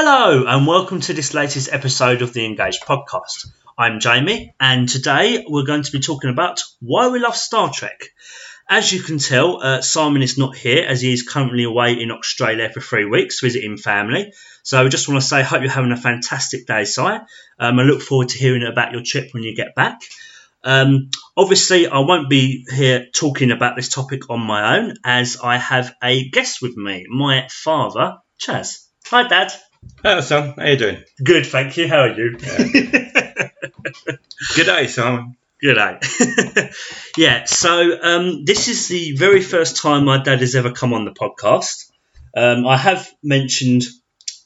Hello, and welcome to this latest episode of the Engaged podcast. I'm Jamie, and today we're going to be talking about why we love Star Trek. As you can tell, uh, Simon is not here as he is currently away in Australia for three weeks visiting family. So I just want to say, hope you're having a fantastic day, Si. Um, I look forward to hearing about your trip when you get back. Um, obviously, I won't be here talking about this topic on my own as I have a guest with me, my father, Chas. Hi, Dad. Hello, son. How you doing? Good, thank you. How are you? Good day, Simon. Good day. yeah, so um, this is the very first time my dad has ever come on the podcast. Um, I have mentioned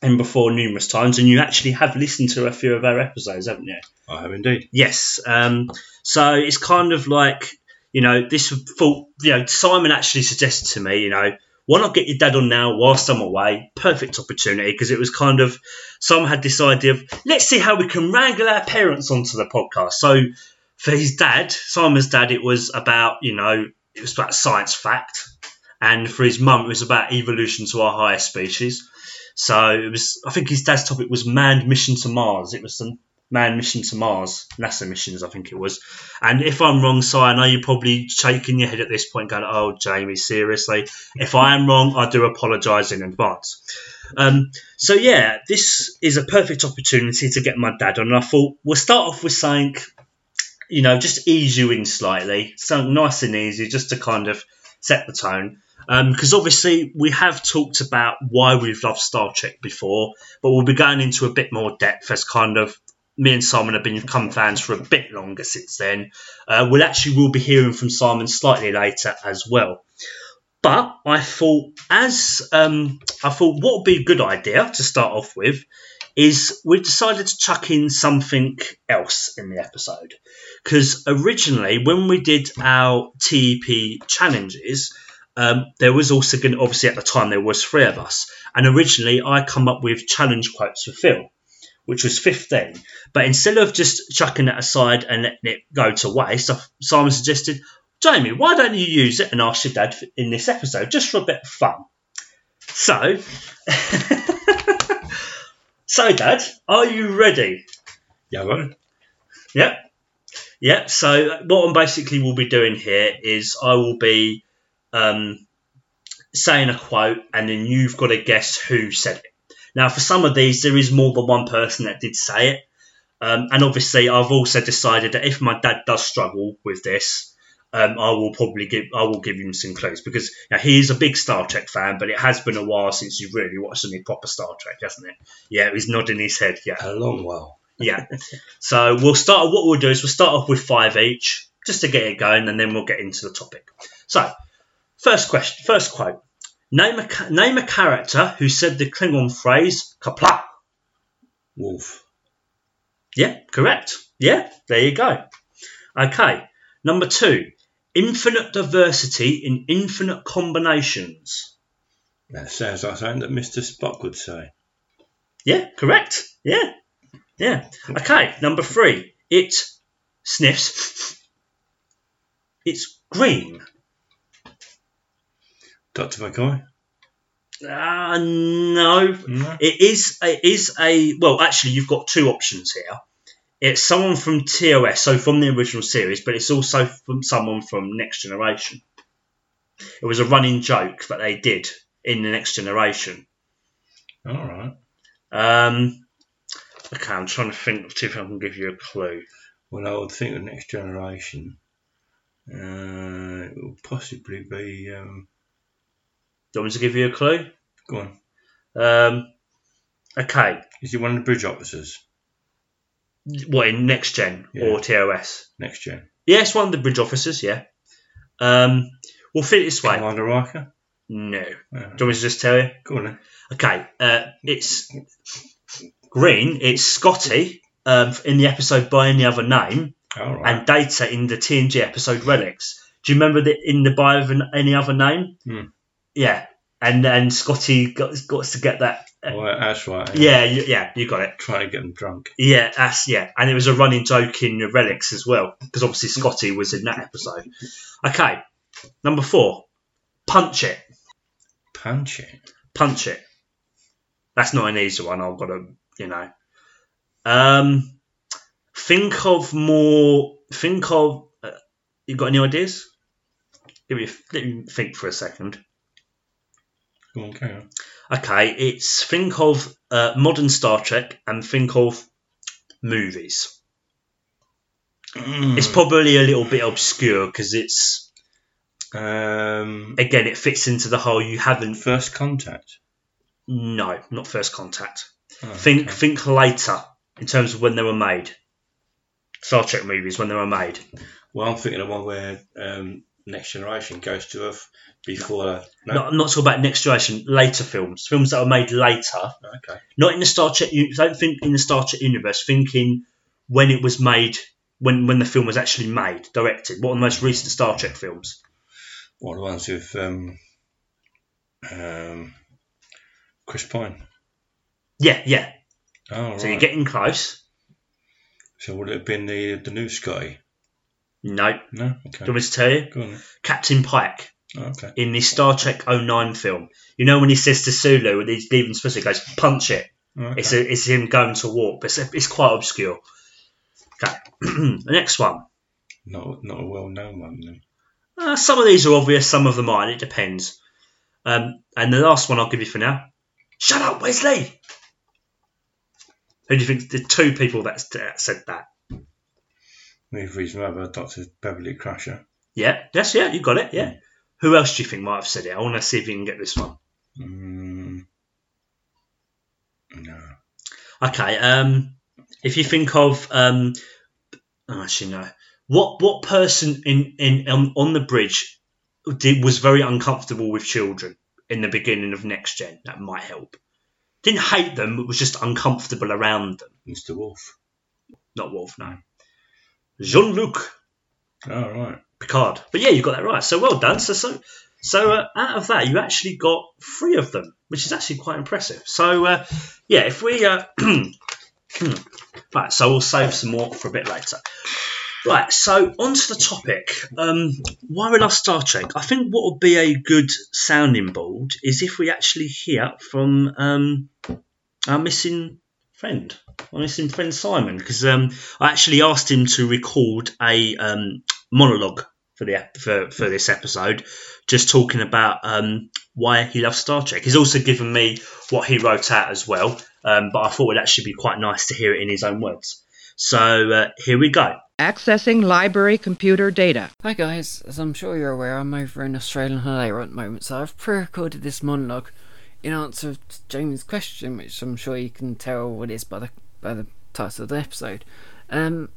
him before numerous times, and you actually have listened to a few of our episodes, haven't you? I have indeed. Yes. Um, so it's kind of like, you know, this thought, you know, Simon actually suggested to me, you know, why not get your dad on now whilst I'm away? Perfect opportunity because it was kind of, Simon had this idea of, let's see how we can wrangle our parents onto the podcast. So for his dad, Simon's dad, it was about, you know, it was about science fact. And for his mum, it was about evolution to our higher species. So it was, I think his dad's topic was manned mission to Mars. It was some manned mission to Mars, NASA missions, I think it was. And if I'm wrong, Si, I know you're probably shaking your head at this point, going, "Oh, Jamie, seriously." If I am wrong, I do apologise in advance. Um, so yeah, this is a perfect opportunity to get my dad on. And I thought we'll start off with saying, you know, just ease you in slightly, something nice and easy, just to kind of set the tone. Because um, obviously we have talked about why we've loved Star Trek before, but we'll be going into a bit more depth as kind of me and Simon have become fans for a bit longer since then. Uh, we'll actually will be hearing from Simon slightly later as well. But I thought, as um, I thought, what would be a good idea to start off with is we've decided to chuck in something else in the episode because originally when we did our TEP challenges. Um, there was also going obviously at the time there was three of us and originally I come up with challenge quotes for Phil which was 15. But instead of just chucking that aside and letting it go to waste, Simon suggested, Jamie, why don't you use it and ask your dad in this episode just for a bit of fun? So, so Dad, are you ready? Yeah, right. Yep. Yep. So what I'm basically will be doing here is I will be um, saying a quote, and then you've got to guess who said it. Now, for some of these, there is more than one person that did say it. Um, and obviously, I've also decided that if my dad does struggle with this, um, I will probably give I will give him some clues because you know, he is a big Star Trek fan, but it has been a while since you've really watched any proper Star Trek, hasn't it? Yeah, he's nodding his head. Yeah, A long while. yeah. So we'll start. What we'll do is we'll start off with five each, just to get it going, and then we'll get into the topic. So, first question, first quote. Name a name a character who said the Klingon phrase "Qapla'." Worf. Yeah, correct. Yeah, there you go. Okay, number two. Infinite diversity in infinite combinations. That sounds like something that Mr. Spock would say. Yeah, correct. Yeah, yeah. Okay, number three. It sniffs. It's green. Dr. McCoy? Ah, no. No. It is. It is a. Well, actually, you've got two options here. It's someone from TOS, so from the original series, but it's also from someone from Next Generation. It was a running joke that they did in the Next Generation. All right. Um, okay, I'm trying to think see if I can give you a clue. Well, I would think the next generation uh, it will possibly be. Um, Do you want me to give you a clue? go on. Um, okay, Is he one of the bridge officers? what in Next Gen Yeah. or TOS? Next gen. Yes, one of the bridge officers. Yeah. Um, we'll fit it this way. Commander Riker? No. Uh, Do you want me to just tell you? go on then. Okay, uh, it's Green. It's Scotty um, in the episode by any other name, All right. and Data in the TNG episode Relics. Do you remember that in the by of an- any other name? Hmm. Yeah, and then Scotty got got to get that. Oh, that's right. Yeah, you, yeah, you got it. Try to get him drunk. Yeah, that's yeah, and it was a running joke in the Relics as well because obviously Scotty was in that episode. Okay, number four, punch it, Punch it. punch it. That's not an easy one. I've got to, you know. Um, think of more. Think of. Uh, you got any ideas? Give me. Let me think for a second. Go on, carry on. Okay, it's think of uh, modern Star Trek and think of movies. It's probably a little bit obscure because it's um, again it fits into the whole you haven't. first contact. No, not First Contact. Oh, Think okay. think later in terms of when they were made. Star Trek movies when they were made. Well, I'm thinking of one where um, Next Generation goes to Earth before. No. Not, I'm not talking about next generation. Later films, films that were made later, Okay. not in the Star Trek. Don't think in the Star Trek universe. Thinking when it was made, when when the film was actually made, directed. What are the most recent Star Trek films? What the ones with um, um, Chris Pine? Yeah, yeah. Oh, So right. you're getting close. So would it have been the the new Scotty? No. Okay. Do No. you want me to tell you? Go on. Captain Pike Oh, okay. in the Star Trek 09 film. You know when he says to Sulu, when he's leaving Space, he goes, punch it. Oh, okay. It's, a, it's him going to warp. It's, it's quite obscure. Okay. the next one. not not a well known one then. Uh, some of these are obvious, some of them aren't. It depends. Um, and the last one I'll give you for now. Shut up, Wesley! Who do you think the two people that said that? With his mother, Doctor Beverly Crusher. Yeah, yes, yeah, you got it, yeah. Who else do you think might have said it? I want to see if you can get this one. Mm, no. Okay, um, if you think of, um, oh, actually no, what what person in in um, on the bridge did, was very uncomfortable with children in the beginning of Next Gen? That might help. Didn't hate them, but was just uncomfortable around them. Mr. Worf. Not Worf, no. Jean Luc Oh, right. Picard. But yeah, you got that right. So well done. So so so uh, out of that, you actually got three of them, which is actually quite impressive. So uh, yeah, if we uh, right, so we'll save some more for a bit later. Right, so onto the topic. Um, why we love Star Trek? I think what would be a good sounding board is if we actually hear from um, our missing friend, our missing friend Simon, because um, I actually asked him to record a um, monologue for the for, for this episode, just talking about um, why he loves Star Trek. He's also given me what he wrote out as well, um, but I thought it'd actually be quite nice to hear it in his own words. So uh, here we go. Accessing library computer data. Hi guys, as I'm sure you're aware, I'm over in Australian holiday right at the moment, so I've pre-recorded this monologue in answer to Jamie's question, which I'm sure you can tell what it is by the by the title of the episode. Um,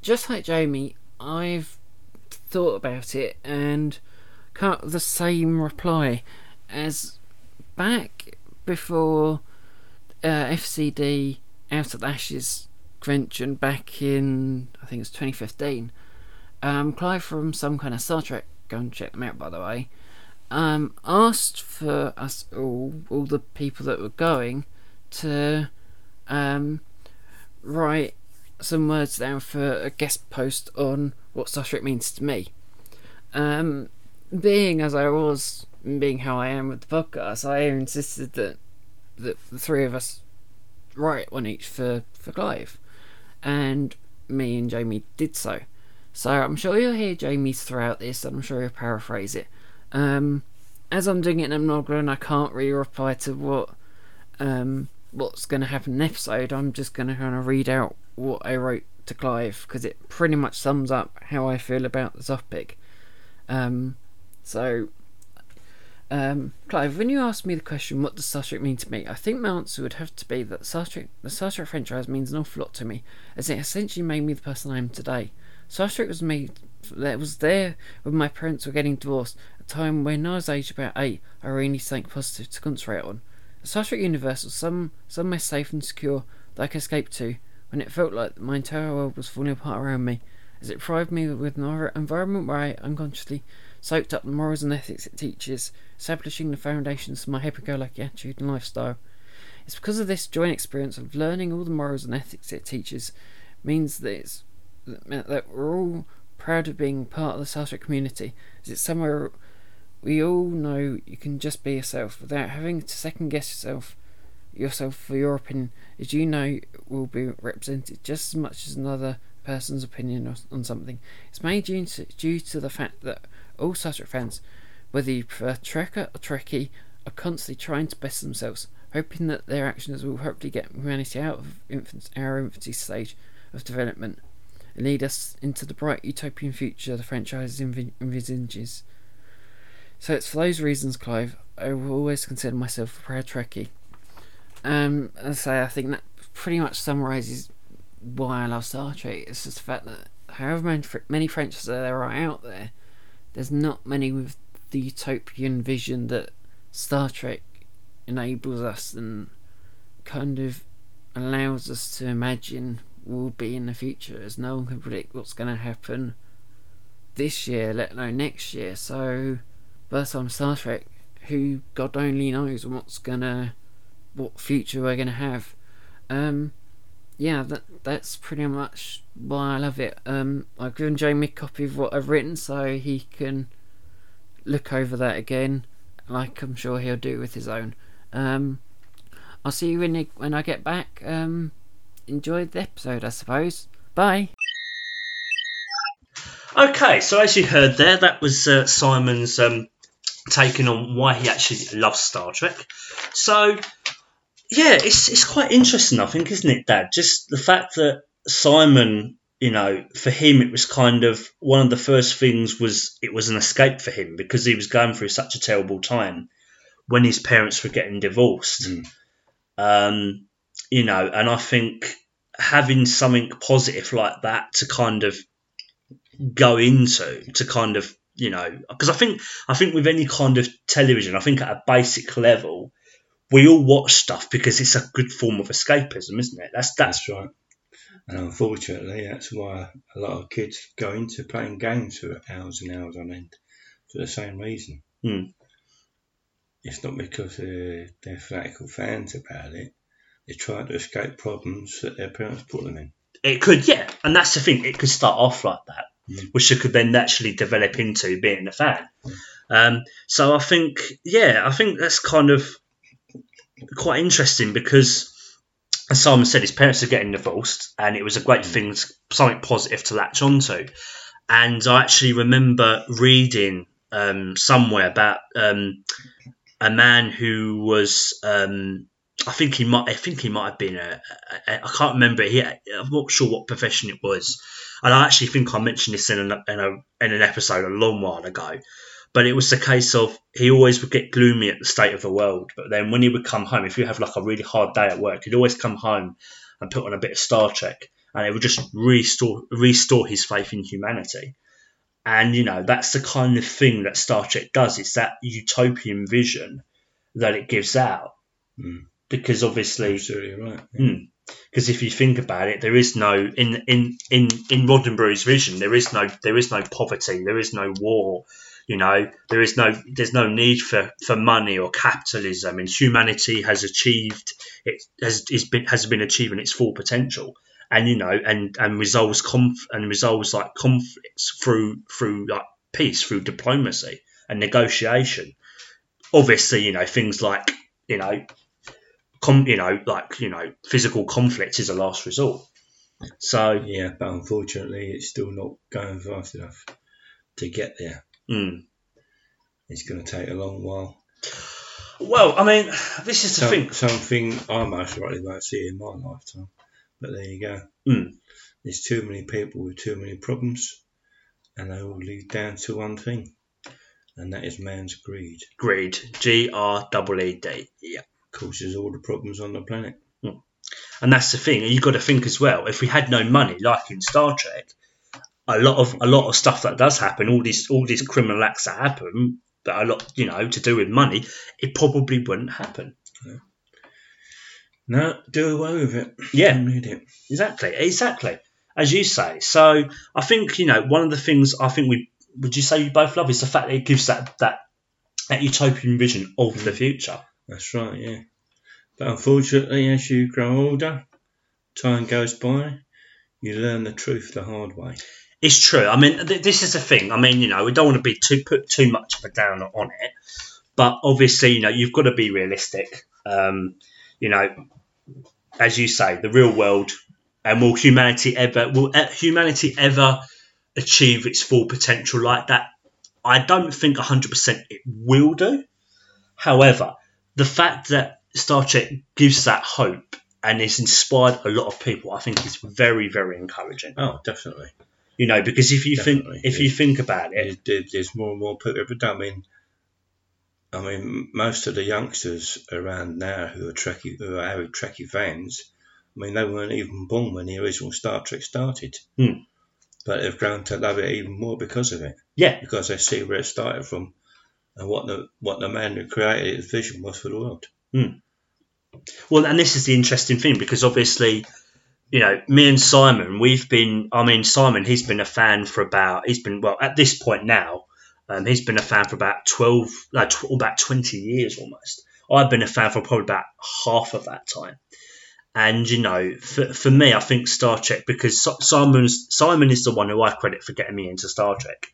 just like Jamie, I've thought about it and come up with the same reply as back before uh, FCD Out of the Ashes convention back in I think it's 2015. Um, Clive from some kind of Star Trek, go and check them out by the way, um, asked for us all, all the people that were going, to um, write some words down for a guest post on what Star Trek means to me. Um, being as I was, being how I am with the podcast, I insisted that, that the three of us write one each for, for Clive. And me and Jamie did so. So I'm sure you'll hear Jamie's throughout this, and I'm sure he'll paraphrase it. Um, as I'm doing it in a monologue, I can't really reply to what um, what's going to happen in the episode. I'm just going to kind of read out what I wrote to Clive because it pretty much sums up how I feel about the topic. Um, so, um, Clive, when you asked me the question, "What does Star Trek mean to me?" I think my answer would have to be that Star Trek, the Star Trek franchise, means an awful lot to me, as it essentially made me the person I am today. Star Trek was made. That was there when my parents were getting divorced, a time when I was aged about eight. I really sank positive to concentrate on. The Star universe was some somewhere safe and secure that I could escape to when it felt like my entire world was falling apart around me, as it provided me with an environment where I unconsciously soaked up the morals and ethics it teaches, establishing the foundations for my happy-go-lucky attitude and lifestyle. It's because of this joint experience of learning all the morals and ethics it teaches means that that we're all proud of being part of the Star Trek community. As it's somewhere we all know you can just be yourself without having to second guess yourself yourself for your opinion, as you know will be represented just as much as another person's opinion on, on something. It's mainly due to, due to the fact that all Star Trek fans, whether you prefer Trekker or Trekkie, are constantly trying to best themselves, hoping that their actions will hopefully get humanity out of infant, our infancy stage of development and lead us into the bright utopian future the franchise envi- envisages. So it's for those reasons, Clive, I will always consider myself a proud Trekkie. Um, I say, I think that pretty much summarises why I love Star Trek. It's just the fact that however many franchises there are out there, there's not many with the utopian vision that Star Trek enables us and kind of allows us to imagine will be in the future, as no one can predict what's going to happen this year, let alone next year. So, the time Star Trek, who God only knows what's gonna, what future we're gonna have. Um, yeah, that that's pretty much why I love it. Um, I've given Jamie a copy of what I've written so he can look over that again, like I'm sure he'll do with his own. Um, I'll see you when he, when I get back. Um, enjoy the episode, I suppose. Bye. Okay, so as you heard there, that was uh, Simon's um, taking on why he actually loves Star Trek. So, yeah, it's it's quite interesting, I think, isn't it, Dad? Just the fact that Simon, you know, for him, it was kind of one of the first things was it was an escape for him because he was going through such a terrible time when his parents were getting divorced. Mm. Um, you know, and I think having something positive like that to kind of go into, to kind of, you know, because I think I think with any kind of television, I think at a basic level, we all watch stuff because it's a good form of escapism, isn't it? That's that's That's right. And unfortunately, that's why a lot of kids go into playing games for hours and hours on end for the same reason. Hmm. It's not because uh, they're fanatical fans about it. They're trying to escape problems that their parents put them in. it could, yeah, and that's the thing. It could start off like that, Mm. which it could then naturally develop into being a fan. Um, so I think, yeah, I think that's kind of quite interesting because, as Simon said, his parents are getting divorced, and it was a great thing, something positive to latch onto. And I actually remember reading um, somewhere about um, a man who was. Um, I think he might. I think he might have been a. a, a I can't remember. He. I'm not sure what profession it was, and I actually think I mentioned this in an in, a, in an episode a long while ago. But it was the case of he always would get gloomy at the state of the world. But then when he would come home, if you have like a really hard day at work, he'd always come home and put on a bit of Star Trek, and it would just restore restore his faith in humanity. And you know that's the kind of thing that Star Trek does. It's that utopian vision that it gives out. Mm. Because obviously, Absolutely right. Because hmm. if you think about it, there is no in in in in Roddenberry's vision. There is no there is no poverty. There is no war. You know, there is no there's no need for, for money or capitalism. And humanity has achieved it has is been has been achieving its full potential. And you know, and and resolves conf and resolves like conflicts through through like peace, through diplomacy and negotiation. Obviously, you know things like you know com- you know, like you know, physical conflict is a last resort. So, Yeah, but unfortunately, it's still not going fast enough to get there. mm. It's going to take a long while. well, I mean, this is the Some, thing. something I most likely won't see in my lifetime. But there you go. Mm. There's too many people with too many problems, and they all lead down to one thing, and that is man's greed. Greed, G R E E D. Yeah, Causes all the problems on the planet. Hmm. and that's the thing. And you've got to think as well. If we had no money, like in Star Trek, a lot of a lot of stuff that does happen, all these all these criminal acts that happen, that a lot, you know, to do with money, it probably wouldn't happen. No, do away with it. Yeah. Need it. Exactly, exactly. As you say. So I think you know one of the things I think we would you say you both love is the fact that it gives that that that utopian vision of the hmm. future. That's right, yeah. But unfortunately, as you grow older, time goes by, you learn the truth the hard way. It's true. I mean, th- this is the thing. I mean, you know, we don't want to be too put too much of a down on it, but obviously, you know, you've got to be realistic. Um, you know, as you say, the real world, and will humanity ever will humanity ever achieve its full potential like that? I don't think 100% it will do. However, the fact that Star Trek gives that hope and it's inspired a lot of people, I think is very, very encouraging. Oh, definitely. You know, because if you Definitely, think if yeah. you think about it, There's, there- there's more and more people day. I mean, I mean, most of the youngsters around now who are Trekkie, who are avid Trekkie fans, I mean, they weren't even born when the original Star Trek started. Hmm. But they've grown to love it even more because of it, yeah, because they see where it started from, and what the what the man who created its vision was for the world. Well, and this is the interesting thing because obviously, you know, me and Simon, we've been. I mean, Simon, he's been a fan for about. He's been well at this point now. Um, he's been a fan for about twelve, no, tw- about twenty years almost. I've been a fan for probably about half of that time. And you know, for, for me, I think Star Trek because Si- Simon's Simon is the one who I credit for getting me into Star Trek.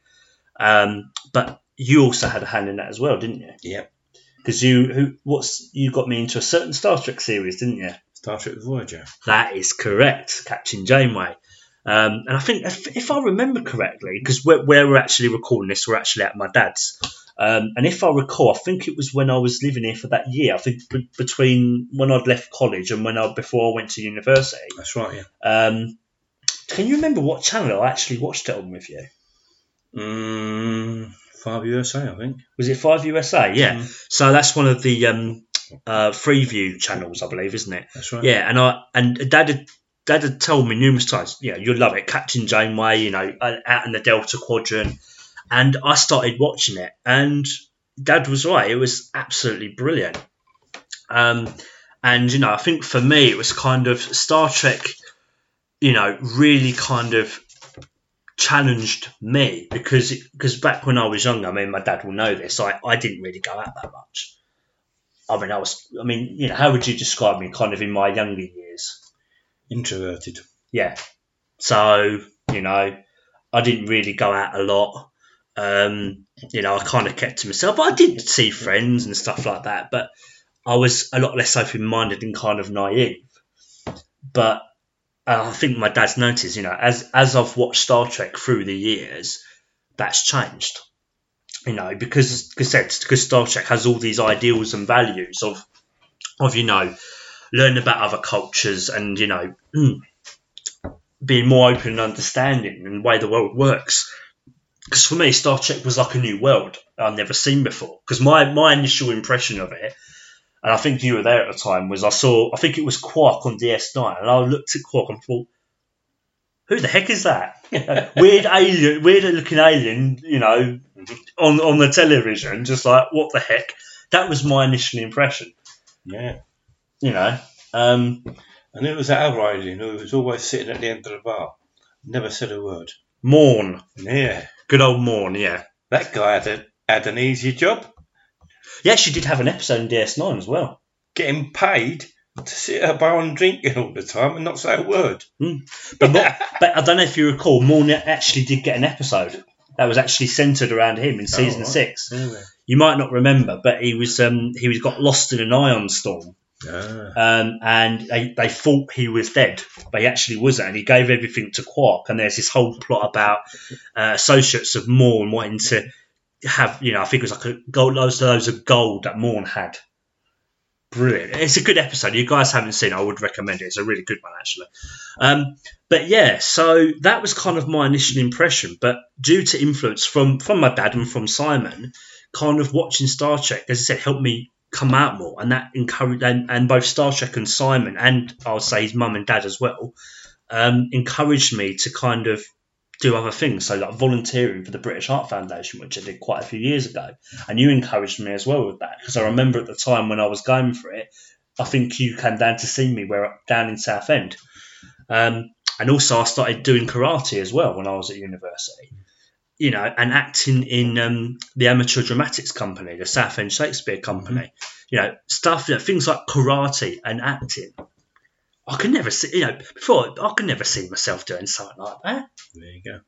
Um, but you also had a hand in that as well, didn't you? Yep. Because you, who, what's you got me into a certain Star Trek series, didn't you? Star Trek Voyager. That is correct, Captain Janeway. Um, and I think, if, if I remember correctly, because where, where we're actually recording this, we're actually at my dad's. Um, and if I recall, I think it was when I was living here for that year. I think b- between when I'd left college and when I before I went to university. That's right. Yeah. Um, can you remember what channel I actually watched it on with you? Mm, Five USA, I think. Was it Five USA? Yeah. Mm. So that's one of the um, uh, Freeview channels, I believe, isn't it? That's right. Yeah, and I and Dad had Dad had told me numerous times, know, you'll love it, Captain Janeway, you know, uh, out in the Delta Quadrant, and I started watching it, and Dad was right, it was absolutely brilliant. Um, and you know, I think for me, it was kind of Star Trek, you know, really kind of challenged me because because back when I was younger, I mean, my dad will know this, I, I didn't really go out that much. I mean, I was, I mean, you know, how would you describe me kind of in my younger years? Introverted. yeah. So, you know, I didn't really go out a lot. Um, you know, I kind of kept to myself, but I did see friends and stuff like that. But I was a lot less open minded and kind of naive. But Uh, I think my dad's noticed, you know, as as I've watched Star Trek through the years, that's changed. You know, because because because Star Trek has all these ideals and values of of you know learning about other cultures and you know mm, being more open and understanding and the way the world works. Because for me, Star Trek was like a new world I'd never seen before. Because my, my initial impression of it, and I think you were there at the time, was I saw, I think it was Quark on DS9, and I looked at Quark and thought, who the heck is that? weird alien, weird looking alien, you know, on, on the television, just like, what the heck? That was my initial impression, Yeah. you know. Um, And it was that other alien who was always sitting at the end of the bar. Never said a word. Morn. Yeah. Good old Morn, yeah. That guy had, a, had an easy job. Yeah, she did have an episode in DS9 as well. Getting paid to sit at a bar and drinking all the time and not say a word. But, Mo- but I don't know if you recall, Morn actually did get an episode that was actually centered around him in season right. six. You might not remember, but he was um, he was got lost in an ion storm, Ah. um, and they, they thought he was dead, but he actually wasn't. And he gave everything to Quark, and there's this whole plot about uh, associates of Morn wanting to have, you know, I think it was like a gold, loads, loads of gold that Morn had. Brilliant! It's a good episode. You guys haven't seen, I would recommend it. It's a really good one, actually. Um, but yeah, so that was kind of my initial impression. But due to influence from from my dad and from Simon, kind of watching Star Trek, as I said, helped me come out more, and that encouraged and, and both Star Trek and Simon, and I would say his mum and dad as well, um, encouraged me to kind of do other things. So like volunteering for the British Heart Foundation, which I did quite a few years ago, and you encouraged me as well with that because I remember at the time when I was going for it, I think you came down to see me where down in Southend. Um, and also, I started doing karate as well when I was at university. You know, and acting in um, the Amateur Dramatics Company, the Southend Shakespeare Company. You know, stuff, you know, things like karate and acting. I could never see, you know, before I could never see myself doing something like that. There you go.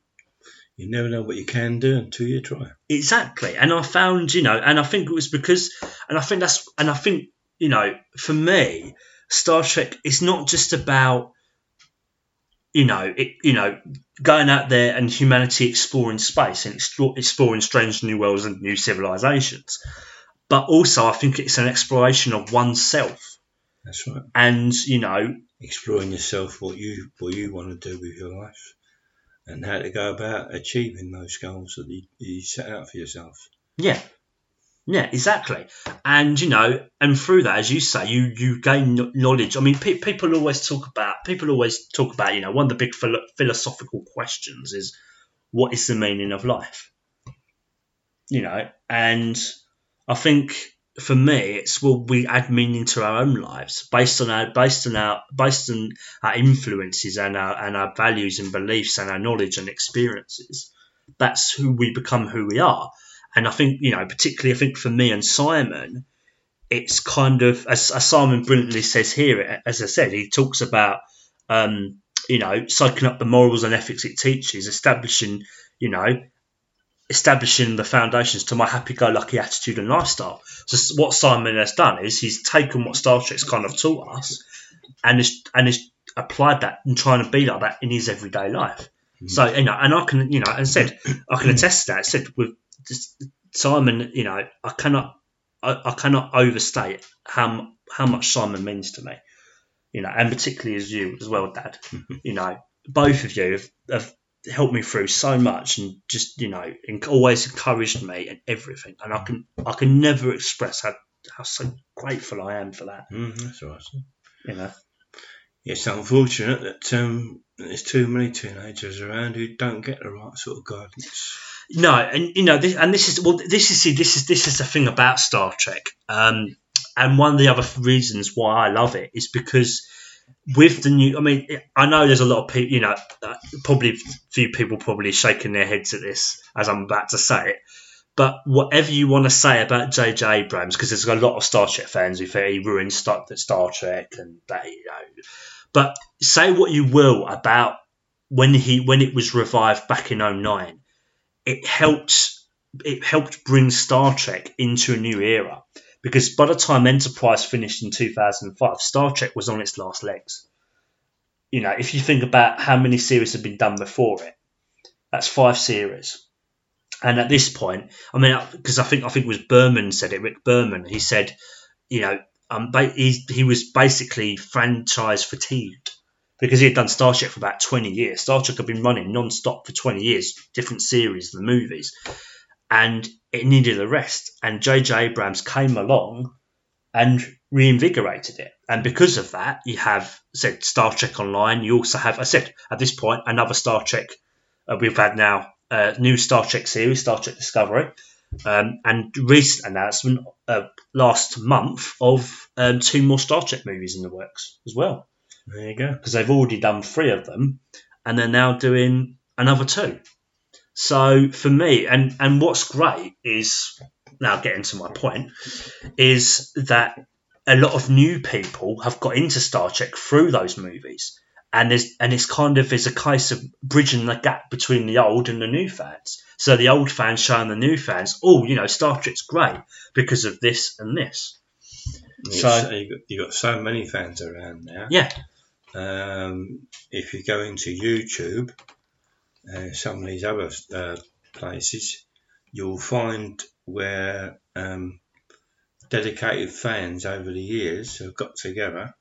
You never know what you can do until you try. Exactly. And I found, you know, and I think it was because, and I think that's, and I think, you know, for me, Star Trek is not just about you know it, you know going out there and humanity exploring space and explore, exploring strange new worlds and new civilizations, but also I think it's an exploration of oneself That's right. and you know Exploring yourself, what you what you want to do with your life, and how to go about achieving those goals that you, you set out for yourself. Yeah. Yeah, exactly. And you know, and through that, as you say, you you gain knowledge. I mean, pe- people always talk about people always talk about you know one of the big philo- philosophical questions is what is the meaning of life? You know, and I think for me, it's will we add meaning to our own lives based on our based on our based on our influences and our and our values and beliefs and our knowledge and experiences. That's who we become, who we are. And I think, you know, particularly I think for me and Simon, it's kind of, as, as Simon brilliantly says here, as I said, he talks about, um, you know, soaking up the morals and ethics it teaches, establishing, you know, establishing the foundations to my happy-go-lucky attitude and lifestyle. So what Simon has done is he's taken what Star Trek's kind of taught us, and is and is applied that and trying to be like that in his everyday life. Mm-hmm. So you know, and I can, you know, as I said, I can attest to that. I said with just Simon, you know, I cannot, I, I cannot overstate how how much Simon means to me, you know, and particularly as you as well, Dad. Mm-hmm. you know, both of you have, have helped me through so much and just you know, always encouraged me and everything, and I can I can never express how how so grateful I am for that. Mm, that's right. You know, It's unfortunate that um, there's too many teenagers around who don't get the right sort of guidance. No, and you know, this, and this is well, this is see, this is this is the thing about Star Trek, um, and one of the other reasons why I love it is because with the new, I mean, I know there's a lot of people, you know, probably few people probably shaking their heads at this as I'm about to say it, but whatever you want to say about J.J. Abrams, because there's a lot of Star Trek fans who think he ruined Star, Star Trek and that, you know, but say what you will about when he when it was revived back in 09 it helped it helped bring Star Trek into a new era because by the time Enterprise finished in 2005, Star Trek was on its last legs. You know, if you think about how many series have been done before it, that's five series. And at this point, I mean, because I think I think it was Berman said it, Rick Berman. He said, you know, um, he he was basically franchise fatigued because he had done Star Trek for about 20 years. Star Trek had been running non-stop for 20 years, different series, the movies, and it needed a rest. And J.J. Abrams came along and reinvigorated it. And because of that, you have said Star Trek Online. You also have, I said at this point, another Star Trek. Uh, we've had now a new Star Trek series, Star Trek Discovery, um, and recent announcement uh, last month of um, two more Star Trek movies in the works as well There you go. because they've already done three of them and they're now doing another two. So for me, and and what's great is now getting to my point is that a lot of new people have got into Star Trek through those movies, and there's and it's kind of is a case of bridging the gap between the old and the new fans. So the old fans showing the new fans, oh, you know, Star Trek's great because of this and this. It's- So- you've, got, you've got so many fans around now. Yeah. Um, if you go into YouTube, uh, some of these other uh, places, you'll find where um, dedicated fans over the years have got together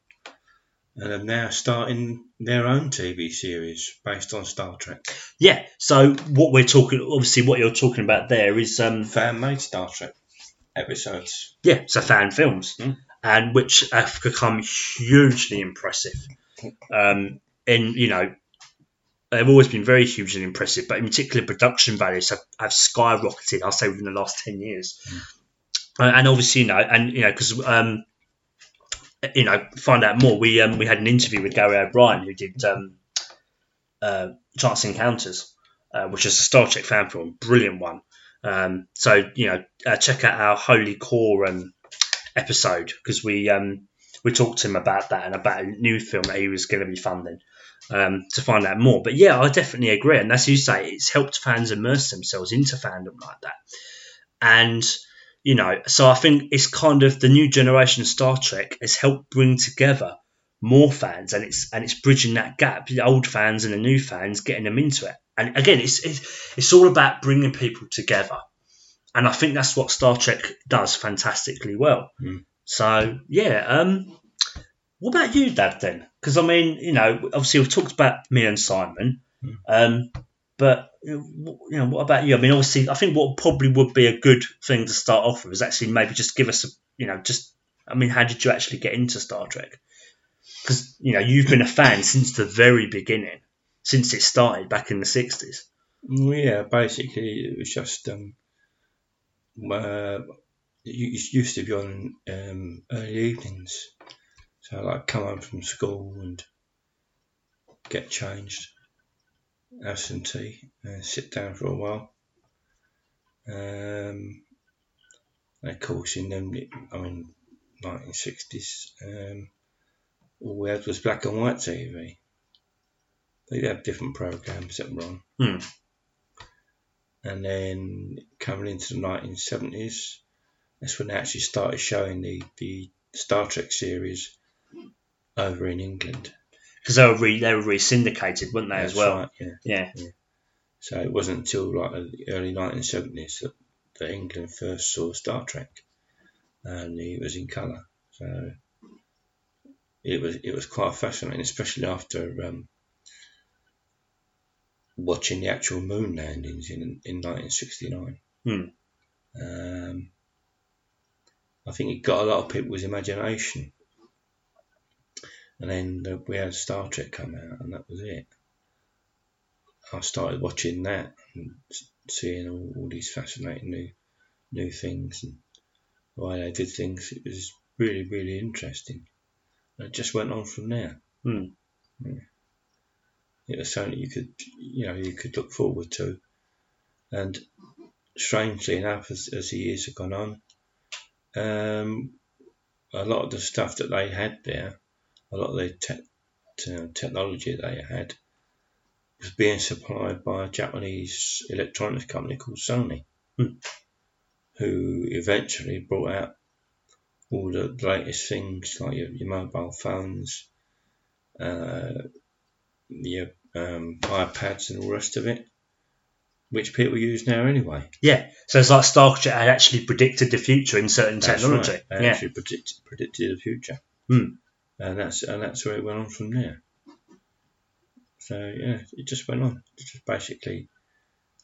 and are now starting their own TV series based on Star Trek. Yeah. So what we're talking, obviously, what you're talking about there is um, Fan made Star Trek episodes. Yeah, so fan films, Mm. and which have become hugely impressive. Um, and you know, they've always been very huge and impressive, but in particular, production values have, have skyrocketed. I'll say within the last ten years, uh, and obviously, you know, and you know, because um, you know, find out more. We um, we had an interview with Gary O'Brien who did um, uh, Chance Encounters, uh, which is a Star Trek fan film, brilliant one. Um, so you know, uh, check out our Holy Core um, episode because we um, we talked to him about that and about a new film that he was going to be funding um, to find out more. But yeah, I definitely agree, and as you say, it's helped fans immerse themselves into fandom like that. And you know, so I think it's kind of the new generation of Star Trek has helped bring together more fans, and it's and it's bridging that gap. The old fans and the new fans, getting them into it. And again, it's it's, it's all about bringing people together, and I think that's what Star Trek does fantastically well. Mm. So yeah, um, what about you, Dad? Then, because I mean, you know, obviously we've talked about me and Simon, Mm. um, but you know, what about you? I mean, obviously, I think what probably would be a good thing to start off with is actually maybe just give us a, you know, just, I mean, how did you actually get into Star Trek? Because you know, you've been a fan since the very beginning, since it started back in the '60s. Well, yeah, basically it was just um, uh, it it used to be on um, early evenings, so like come home from school and get changed, have some tea, and sit down for a while. Um, and of course, in them, I mean, 1960s, um, all we had was black and white TV. They had different programs that were on Hmm. and then coming into the 1970s, that's when they actually started showing the, the Star Trek series over in England. Because they were re, they were re-syndicated, weren't they, as well? right, yeah. Yeah. So it wasn't until like the early 1970s that, that England first saw Star Trek, and it was in colour. So it was it was quite fascinating, especially after um, watching the actual moon landings in in 1969. Hmm. Um, I think it got a lot of people's imagination. And then uh, we had Star Trek come out, and that was it. I started watching that and seeing all, all these fascinating new new things and why they did things. It was really, really interesting. And it just went on from there. Hmm. Yeah. It was something you could, you know, you could look forward to. And strangely enough, as, as the years have gone on, um, a lot of the stuff that they had there, a lot of the te- te- technology they had, was being supplied by a Japanese electronics company called Sony, Hmm. who eventually brought out all the latest things like your, your mobile phones, uh, your um, iPads, and all the rest of it, which people use now anyway. Yeah. So it's like Star Trek had actually predicted the future in certain That's technology. right. They Yeah. actually predicted, predicted the future. Hmm. And that's and that's where it went on from there. So yeah, it just went on. It just basically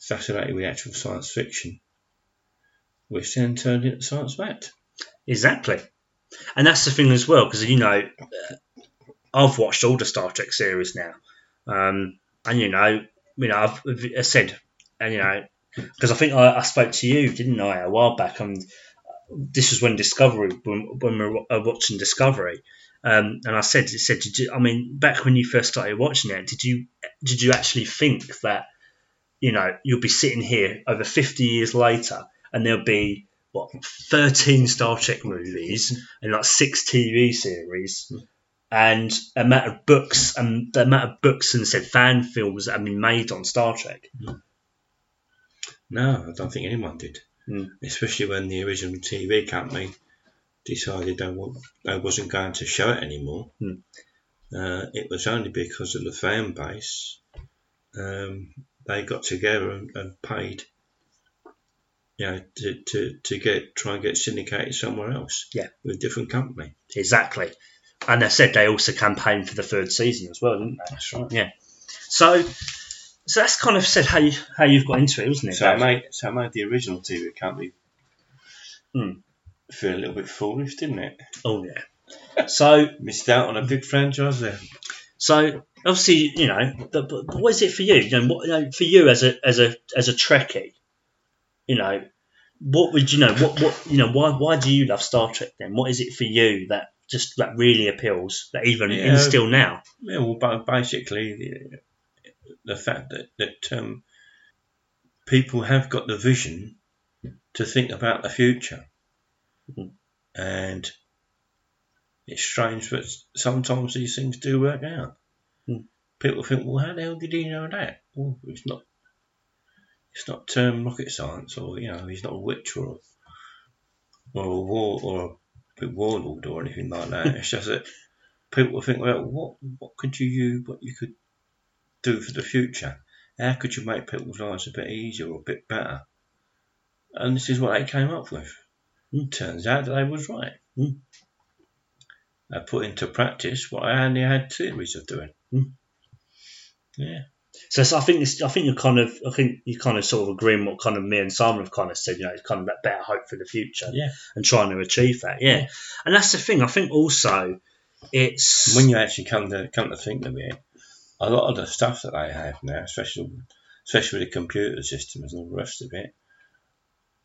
fascinated with actual science fiction, which then turned into science fact. Exactly. And that's the thing as well, because you know, I've watched all the Star Trek series now, um, and you know, you know, I've, i said, and you know, because I think I, I spoke to you, didn't I, a while back, and this was when Discovery, when, when we were watching Discovery, um, and I said, said, did you, I mean, back when you first started watching it, did you did you actually think that, you know, you'll be sitting here over fifty years later, and there'll be what 13 Star Trek movies and like six TV series and a amount of books and the amount of books and said fan films that have been made on Star Trek. No, I don't think anyone did. Hmm. Especially when the original TV company decided they, wa- they wasn't going to show it anymore. Hmm. Uh, it was only because of the fan base. Um, they got together and, and paid, you know, to, to, to get try and get syndicated somewhere else. Yeah. with a different company. Exactly. And they said they also campaigned for the third season as well, didn't they? That's right. So, so that's kind of said how you how you've got into it, wasn't it? So Dave? made so it made the original TV company Hmm. Feel a little bit foolish, didn't it? oh yeah. So Missed out on a big franchise there. So obviously, you know, but, but what is it for you? You know, what, you know, for you as a as a as a Trekkie, you know, what would you know? What what you know? Why why do you love Star Trek then? What is it for you that just that really appeals that even Yeah. in still now? Yeah, well, basically, the, the fact that, that um, people have got the vision to think about the future. And it's strange, but sometimes these things do work out. Mm. People think, well, how the hell did he know that? Well, it's not. It's not um, rocket science, or you know, he's not a witch or or a war or a warlord or anything like that. it's just that people think, well, what what could you what you could do for the future? How could you make people's lives a bit easier or a bit better? And this is what they came up with. Mm. Turns out that they was right. Mm. They put into practice what I only had theories of doing. Mm. Yeah. So, so I think it's, I think you kind of I think you kind of sort of agreeing what kind of me and Simon have kind of said. You know, it's kind of that better hope for the future. Yeah. And trying to achieve that. Yeah. And that's the thing. I think also it's when you actually come to come to think of it, a lot of the stuff that they have now, especially especially with the computer systems and all the rest of it,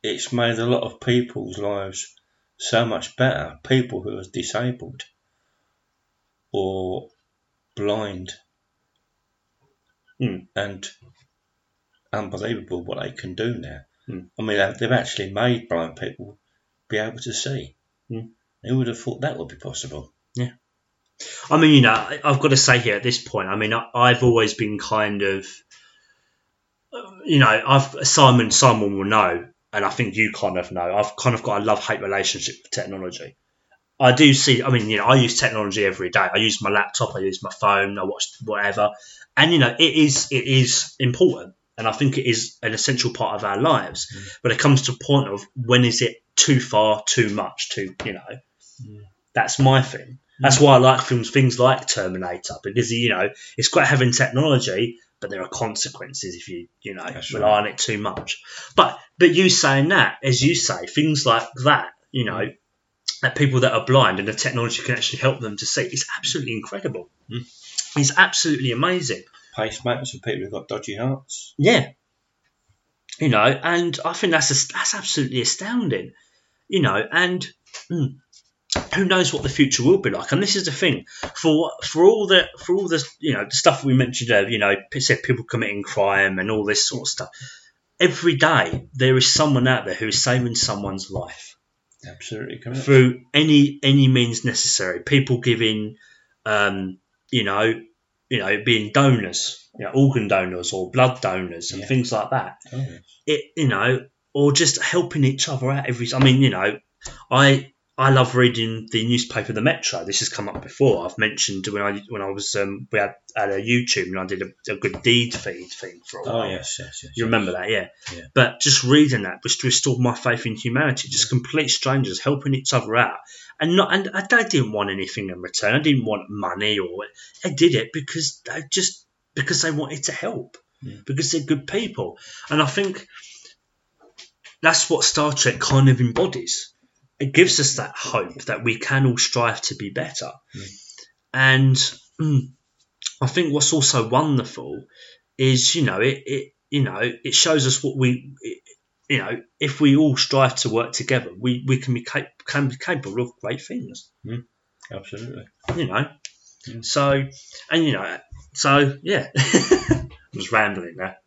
it's made a lot of people's lives so much better. People who are disabled or blind, Hmm. and unbelievable what they can do now. Hmm. I mean, they've- they've actually made blind people be able to see. Hmm. Who would have thought that would be possible? Yeah. I mean, you know, I've got to say here at this point, I mean, I've always been kind of, you know, I've Simon Simon will know, and I think you kind of know. I've kind of got a love hate relationship with technology. I do see. I mean, you know, I use technology every day. I use my laptop. I use my phone. I watch whatever, and you know, it is it is important, and I think it is an essential part of our lives. Mm. But it comes to a point of when is it too far, too much, too you know. Mm. That's my thing. That's mm. why I like films, things like Terminator, because you know it's great having technology, but there are consequences if you you know That's rely right. on it too much. But but you saying that, as you say, things like that, you know, that people that are blind and the technology can actually help them to see, is absolutely incredible. Mm. It's absolutely amazing. Pacemakers for people who've got dodgy hearts. Yeah. You know, and I think that's that's absolutely astounding. You know, and mm, who knows what the future will be like? And this is the thing for for all the for all the you know the stuff we mentioned earlier. You know, said people committing crime and all this sort of stuff. Every day there is someone out there who is saving someone's life Absolutely correct. through any any means necessary. People giving, um, you know, you know, being donors, you know, organ donors or blood donors and Yeah. things like that. Oh, yes. It, you know, or just helping each other out every. I mean, you know, I I love reading the newspaper The Metro. This has come up before. I've mentioned when I when I was um, we had at a YouTube and I did a, a good deed feed thing for a Oh, yes, yes, yes. You remember that, yeah. Yeah. But just reading that was to restore my faith in humanity. Just complete strangers helping each other out, and not and I I didn't want anything in return. I didn't want money or I did it because they just because they wanted to help Yeah. because they're good people, and I think that's what Star Trek kind of embodies. It gives us that hope that we can all strive to be better, Yeah. and mm, I think what's also wonderful is you know it, it you know it shows us what we it, you know if we all strive to work together we, we can be cap- can be capable of great things Absolutely. you know Yeah. so and you know so yeah I was rambling there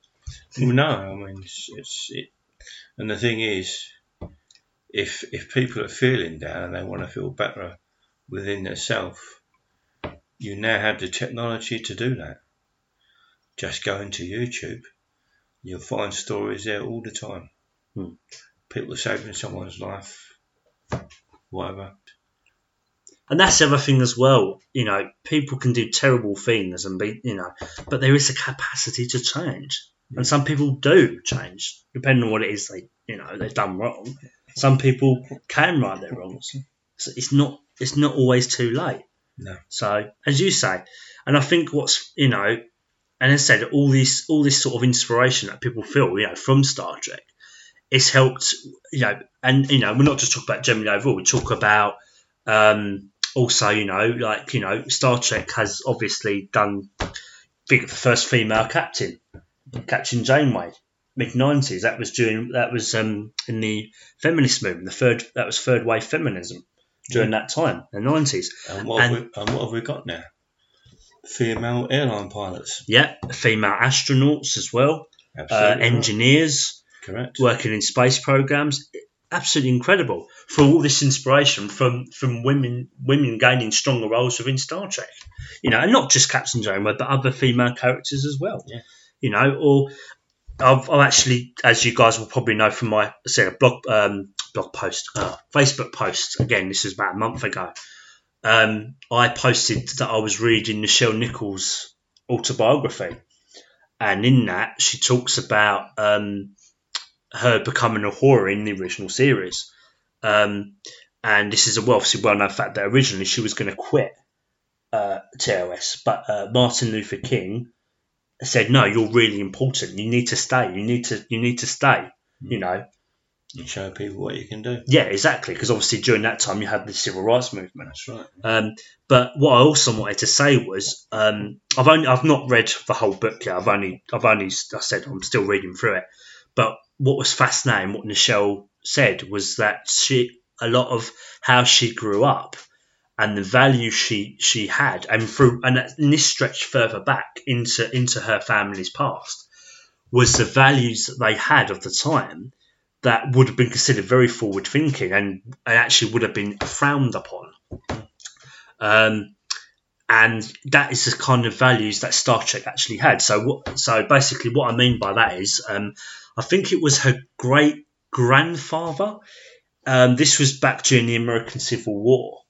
Well, no, I mean, it's, it's it, and the thing is, if if people are feeling down and they want to feel better within themselves, you now have the technology to do that. Just go into YouTube, you'll find stories there all the time. Hmm. People saving someone's life, whatever. and that's the other thing as well you know people can do terrible things and be you know but there is a capacity to change and some people do change depending on what it is they you know they've done wrong some people can right their wrongs so it's not it's not always too late No. so as you say and i think what's you know and as I said all this all this sort of inspiration that people feel you know from star trek it's helped you know and you know we're not just talking about germany overall we talk about um also, you know, like you know, Star Trek has obviously done. Think the first female captain, Captain Janeway, mid nineties. That was during that was um in the feminist movement. The third that was third wave feminism during that time, the nineties. And what, have And- we, and what have we got now? Female airline pilots. Yeah, female astronauts as well, uh, engineers Correct. working in space programs. Absolutely incredible for all this inspiration from from women women gaining stronger roles within Star Trek. You know, and not just Captain Janeway, but other female characters as well. Yeah. You know, or I've, I've actually, as you guys will probably know from my a blog um, blog post, uh, Facebook post. Again, this is about a month ago. Um, I posted that I was reading Nichelle Nichols' autobiography, and in that she talks about um, her becoming Uhura in the original series. Um, and this is a well, obviously well known fact that originally she was going to quit uh, TOS, but uh, Martin Luther King said, "No, you're really important. You need to stay. You need to. You need to stay." You know, And show people what you can do. yeah, exactly. Because obviously during that time you had the civil rights movement. That's right. Um, but what I also wanted to say was, um, I've only I've not read the whole book yet. I've only I've only I said I'm still reading through it. But what was fascinating, what Nichelle said, was that she a lot of how she grew up and the value she she had, and through and, this stretched further back into into her family's past, was the values that they had of the time that would have been considered very forward thinking and, and actually would have been frowned upon. Um, and that is the kind of values that Star Trek actually had. So what? So basically, what I mean by that is, um, I think it was her great grandfather. Um, this was back during the American Civil War,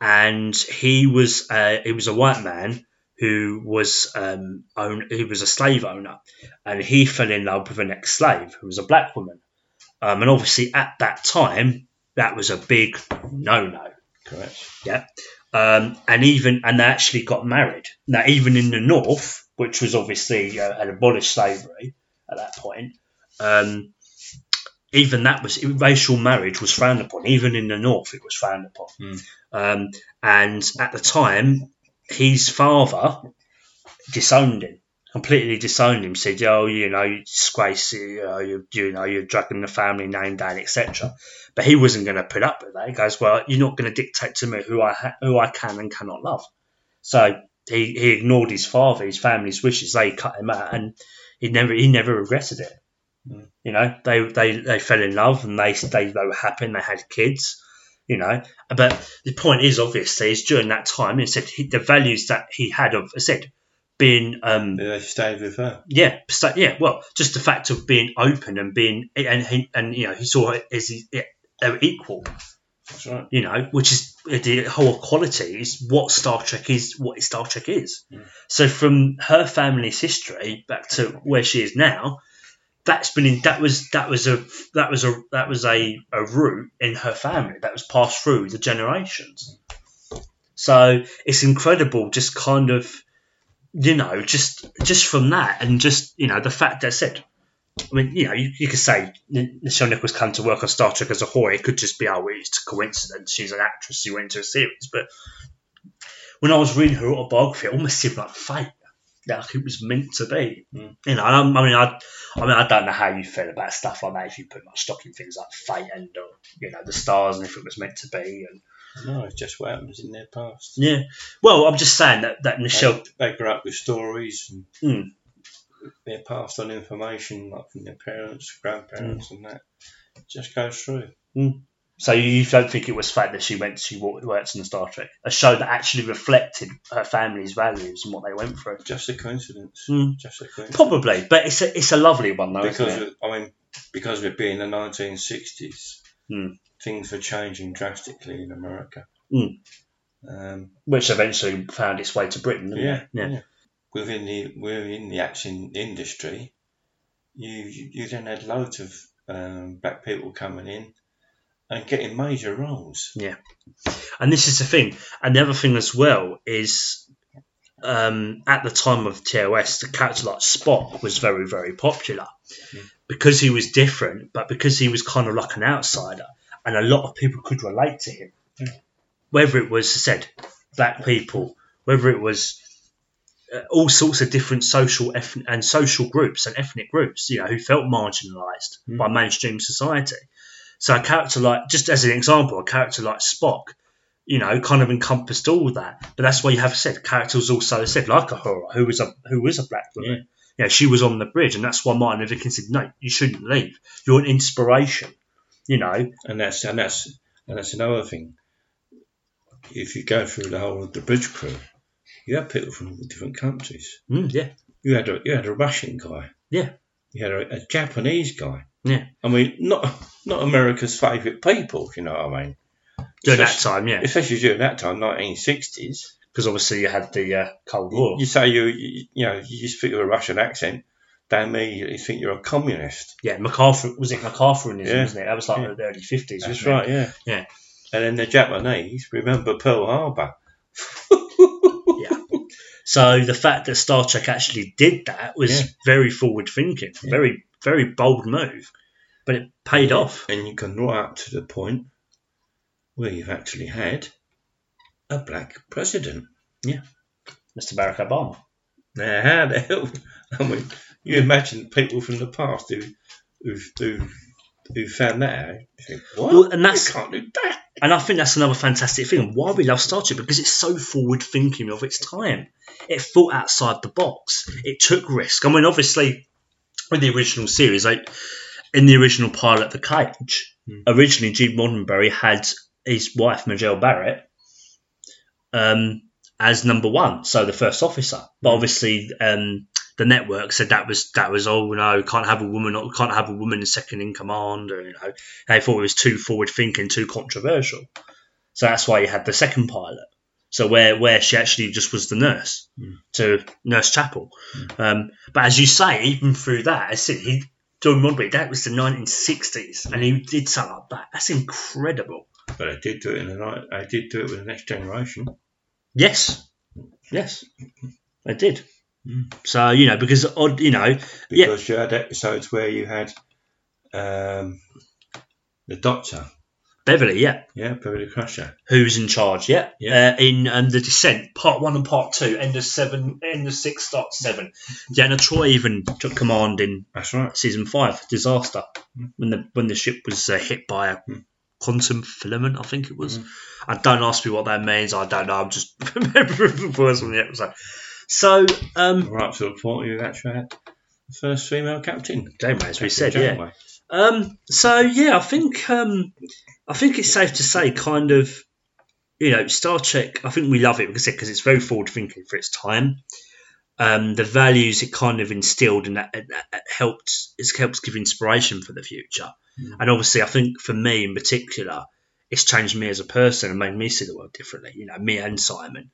and he was uh, he was a white man who was um, own, he was a slave owner, and he fell in love with an ex-slave who was a black woman. Um, and obviously, at that time, that was a big no-no. Correct. Yeah. Um, and even and they actually got married. Now, even in the North, which was obviously uh, had abolished slavery at that point, um, even that was racial marriage was frowned upon. Even in the North, it was frowned upon. Mm. Um, and at the time, his father disowned him. Completely disowned him. Said, "Oh, you know, you disgrace. You know, you, you know, you're dragging the family name down, etc." But he wasn't going to put up with that. He goes, "Well, you're not going to dictate to me who I ha- who I can and cannot love." So he, he ignored his father, his family's wishes. They cut him out, and he never he never regretted it. Mm. You know, they, they they fell in love and they they, they were happy and they had kids. You know, but the point is obviously is during that time, he said he, the values that he had of, I said, being um, They stayed with her. yeah, so- yeah. Well, just the fact of being open and being and he, and you know he saw it as he, yeah, they were equal. That's right. You know, which is the whole quality is what Star Trek is. What Star Trek is. Mm. So from her family's history back to where she is now, that's been in, that was that was a that was a that was a, a root in her family that was passed through the generations. So it's incredible, just kind of, you know, just just from that, and just you know the fact that said, I mean, you know, you, you could say Nichelle Nichols come to work on Star Trek as Uhura. It could just be, oh, it's a coincidence. She's an actress She went into a series. But when I was reading her autobiography, it almost seemed like fate, like it was meant to be. Mm. You know, I, mean, I, I mean, I don't know how you feel about stuff like that. If you put much stock in things like fate and or, you know the stars, and if it was meant to be, and No, it's just what happens in their past. yeah. Well, I'm just saying that that Nichelle. They, they grew up with stories and Mm. they're passed on information like from their parents, grandparents, and that it just goes through. So you don't think it was fate that she went, she worked, worked on Star Trek, a show that actually reflected her family's values and what they went through. Just a coincidence. Mm. Just a coincidence. Probably, but it's a it's a lovely one though, because isn't it? of, I mean, because of it being the 1960s, Mm. things were changing drastically in America. Mm. Um, Which eventually found its way to Britain. Yeah, yeah, yeah. Within the within the action industry, you you, you then had loads of um, black people coming in and getting major roles. Yeah, and this is the thing. And the other thing as well is, um, at the time of TOS, the character like Spock was very very popular Mm. because he was different, but because he was kind of like an outsider, and a lot of people could relate to him. Mm. Whether it was said black people, whether it was uh, all sorts of different social ethnic and social groups and ethnic groups, you know, who felt marginalised Mm. by mainstream society. So a character like, just as an example, a character like Spock, you know, kind of encompassed all that. But that's why you have said characters also said like Uhura who was a who was a black woman. Yeah. she was on the bridge, and that's why Martin Luther King said, "No, you shouldn't leave. You're an inspiration." You know, and that's and that's and that's another thing. If you go through the whole of the bridge crew, you had people from different countries. mm, yeah, You had a you had a Russian guy. Yeah. You had a, a Japanese guy. Yeah. I mean, not not America's favourite people, if you know what I mean. During that Especially- time, yeah, Especially during that time, 1960s. because obviously you had the uh, Cold War. You say you, you, you know, you speak with a Russian accent, they immediately think you're a communist. Yeah, MacArthur was it MacArthurianism, Yeah. wasn't it? That was like Yeah. the early fifties. That's right, yeah. Yeah. And then the Japanese remember Pearl Harbor. Yeah. So the fact that Star Trek actually did that was Yeah. very forward thinking, Yeah. very very bold move, but it paid off. And you can right up to the point where you've actually had a black president. Yeah. Mr. Barack Obama. Now, how the hell? I mean, you imagine people from the past who who who, who found that out. You think, what? Well, and that's- you can't do that. And I think that's another fantastic thing. Why we love Star Trek because it's so forward thinking of its time. It thought outside the box. It took risk. I mean, obviously, with the original series, like in the original pilot, The Cage, Hmm. originally Gene Roddenberry had his wife Majel Barrett um, as number one, so the first officer. But obviously, um, the network said that was that was oh no, can't have a woman, can't have a woman second in command, or you know, they thought it was too forward thinking, too controversial. So that's why you had the second pilot. So where where she actually just was the nurse Mm. to Nurse Chapel. Um, but as you say, even through that, I said he Gene Roddenberry, that was the 1960s, and he did something like that. That's incredible. But I did do it in the night. I did do it with the next generation. Yes, yes, I did. Mm. So you know, because odd, you know, Yeah. because you had episodes where you had um, the Doctor, Beverly, yeah, yeah, Beverly Crusher. who's in charge? Yeah, Yeah. Uh, in um, the Descent, part one and part two, end of seven, end of six, start seven. Deanna Troi even took command in That's right. season five, disaster, when the when the ship was uh, hit by a Mm. quantum filament, I think it was. Mm. I don't ask me what that means. I don't know. I'm just remembering the words from the episode. So, um, Right up to the point actually had the first female captain. Janeway, as we said, yeah. Um, so yeah, I think um, I think it's safe to say, kind of, you know, Star Trek. I think we love it because because it's very forward thinking for its time. Um, the values it kind of instilled and that, that, helped it helps give inspiration for the future. Mm. And obviously, I think for me in particular, it's changed me as a person and made me see the world differently. You know, me and Simon.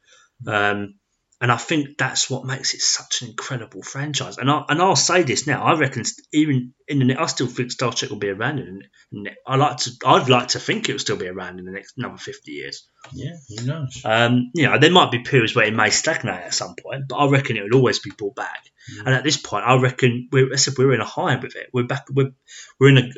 Um, and I think that's what makes it such an incredible franchise. And I and I'll say this now. I reckon even in the I still think Star Trek will be around in the ne- I like to. I'd like to think it will still be around in the next another fifty years. Yeah, who knows? Um, you know, there might be periods where it may stagnate at some point, but I reckon it will always be brought back. Mm. And at this point, I reckon we're, I said we're in a high with it. We're back. We're we're in a.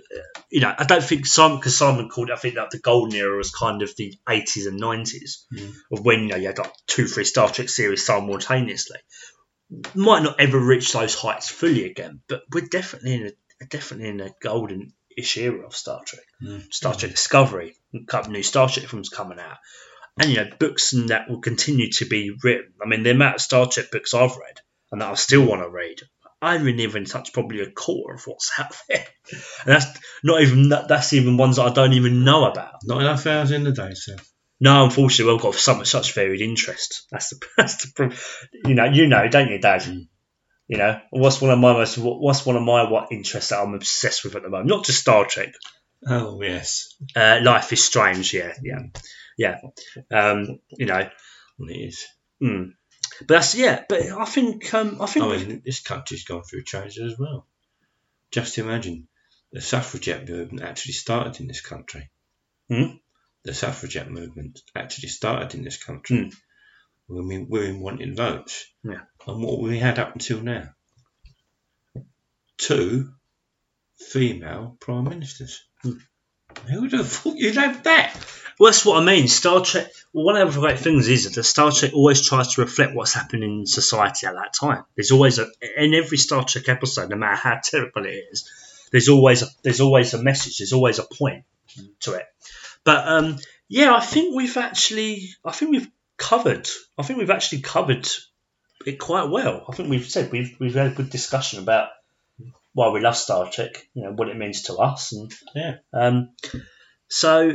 You know, I don't think Simon because Simon called. it, I think that the golden era was kind of the eighties and nineties Mm. of when you know you had like two, three Star Trek series simultaneously. Might not ever reach those heights fully again, but we're definitely in a definitely in a golden ish era of Star Trek. Mm. Star Trek Discovery, a couple new Star Trek films coming out, and you know books and that will continue to be written. I mean, the amount of Star Trek books I've read and that I still want to read, I haven't even touched probably a quarter of what's out there, and that's not even that. That's even ones that I don't even know about. Not enough hours in the day, sir. No, unfortunately, we've got so much such varied interest. That's the that's the. You know, you know, don't you, Dad? Mm. You know, what's one of my most what's one of my what interests that I'm obsessed with at the moment? Not just Star Trek, Oh yes, Uh, Life is Strange, yeah, yeah, yeah. Um, you know, it is. mm. but that's yeah. But I think um, I think I mean, this country's gone through changes as well. Just imagine the suffragette movement actually started in this country. Hmm? The suffragette movement actually started in this country when we women wanted votes. Yeah. And what we had up until now? Two female prime ministers. Hmm. Who would have thought you'd have that? well, that's what I mean. Star Trek. One of the great things is that Star Trek always tries to reflect what's happening in society at that time. There's always a in every Star Trek episode, no matter how terrible it is, there's always a there's always a message. There's always a point to it. But um, yeah, I think we've actually I think we've covered I think we've actually covered it quite well. I think we've said we've we've had a good discussion about why we love Star Trek, you know, what it means to us, and Yeah. Um, so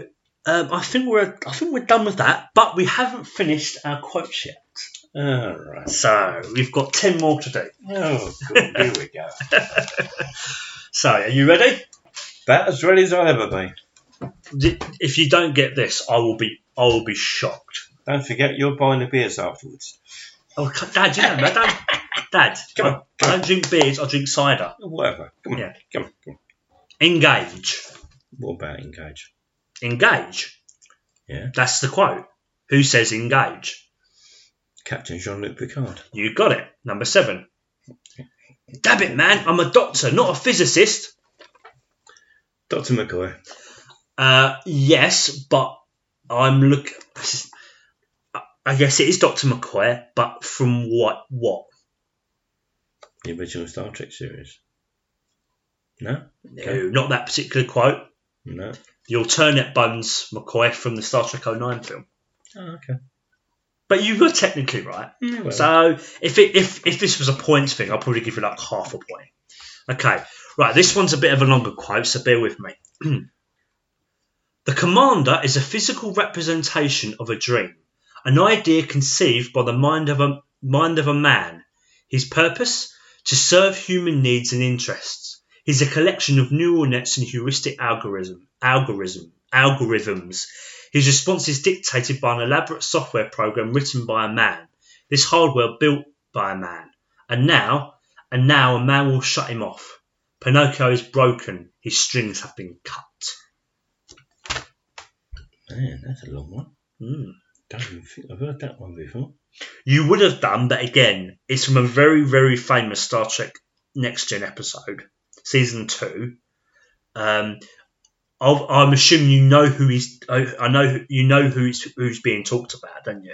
um, I think we're I think we're done with that, but we haven't finished our quotes yet. All right. So we've got ten more to do. Oh, good. Here we go. So are you ready? About as ready as I'll ever be. If you don't get this, I will be I will be shocked. Don't forget you're buying the beers afterwards. Oh, Dad, you know, don't, Dad, Come on, I, I don't drink beers. I drink cider. Whatever. Come on. Yeah. Come on. Come on. Engage, What about engage? engage. Yeah. That's the quote. Who says engage? Captain Jean-Luc Picard. You got it. Number seven. Damn it, man! I'm a doctor, not a physicist. Dr. McCoy. Uh, yes, but I'm look. I guess it is Doctor McCoy, but from what? What? The original Star Trek series. No? No, not that particular quote. No. The alternate Bones McCoy from the Star Trek 09 film. Oh, okay. But you were technically right. Yeah, well, So if it, if if this was a points thing, I'll probably give you like half a point. Okay, right. This one's a bit of a longer quote, so bear with me. the commander is a physical representation of a dream, an idea conceived by the mind of a mind of a man. His purpose to serve human needs and interests. He's a collection of neural nets and heuristic algorithm, algorithm, algorithms. His response is dictated by an elaborate software program written by a man. This hardware built by a man. And now, and now a man will shut him off. Pinocchio is broken. His strings have been cut. man, that's a long one. Hmm. Don't even think I've heard that one before. You would have done, but again, it's from a very, very famous Star Trek Next Gen episode, season two. Um, I'll, I'm assuming you know who he's. I I know you know who's who's being talked about, don't you?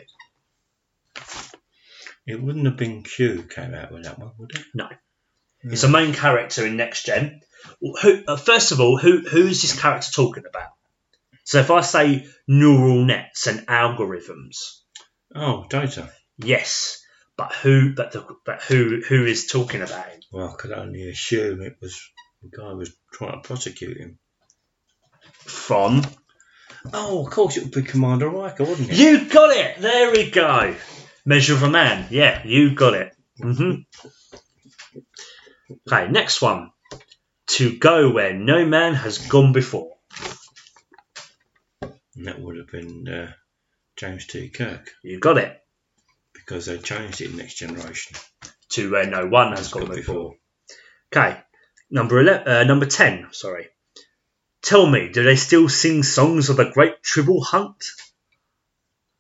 It wouldn't have been Q who came out with that one, would it? No. It's a main character in Next Gen. Who, uh, first of all, who who is this character talking about? So if I say neural nets and algorithms, Oh, Data. yes, but who but the, but who who is talking about him? Well, I could only assume it was the guy was trying to prosecute him. From Oh, of course it would be Commander Riker, wouldn't it? you got it. There we go. Measure of a man. Yeah, you got it. Mm-hmm. Okay, next one. To go where no man has gone before. And that would have been uh, James T. Kirk You got it. because they changed it in Next Generation. To where no one has gone gone before. Okay, number eleven, uh, number ten. Sorry. Tell me, do they still sing songs of the Great Tribble Hunt?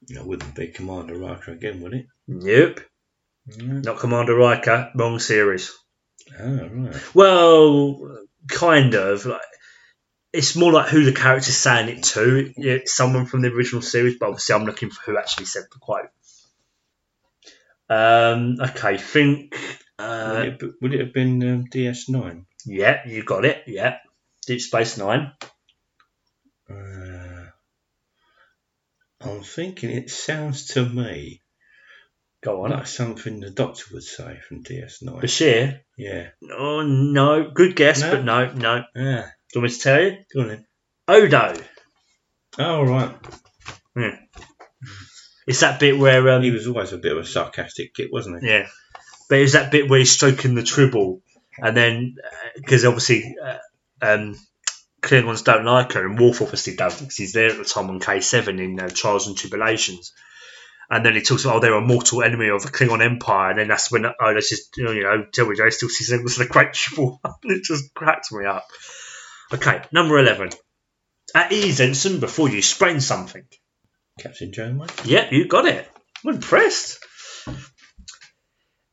That wouldn't be Commander Riker again, would it? Nope, No. not Commander Riker. Wrong series. Oh, right. Well, kind of. Like, it's more like who the character's saying it to. It's someone from the original series, but obviously I'm looking for who actually said the quote. Um, okay, think. would, Uh, it, be- would it have been um, DS9? yeah, you got it. Yeah, Deep Space Nine. Uh, I'm thinking it sounds to me Go on. like something the Doctor would say from DS9. Bashir. Yeah. Oh no, good guess, No? but no, no. Ah, Do you want me to tell you? go on then. Odo. Oh, right. Yeah. It's that bit where um, He was always a bit of a sarcastic kid, wasn't he? Yeah, but it was that bit where he's stroking the tribble, and then because obviously uh, um, Klingons don't like her, and Worf obviously does because he's there at the time on K seven in uh, Trials and Tribulations. And then he talks about, oh, they're a mortal enemy of the Klingon Empire, and then that's when, oh, that's just, you know, you know tell me, they still see symbols of the Great Tribble. it just cracked me up. Okay, number 11. At ease, Ensign, before you sprain something. Captain Janeway? Yep, you got it. I'm impressed.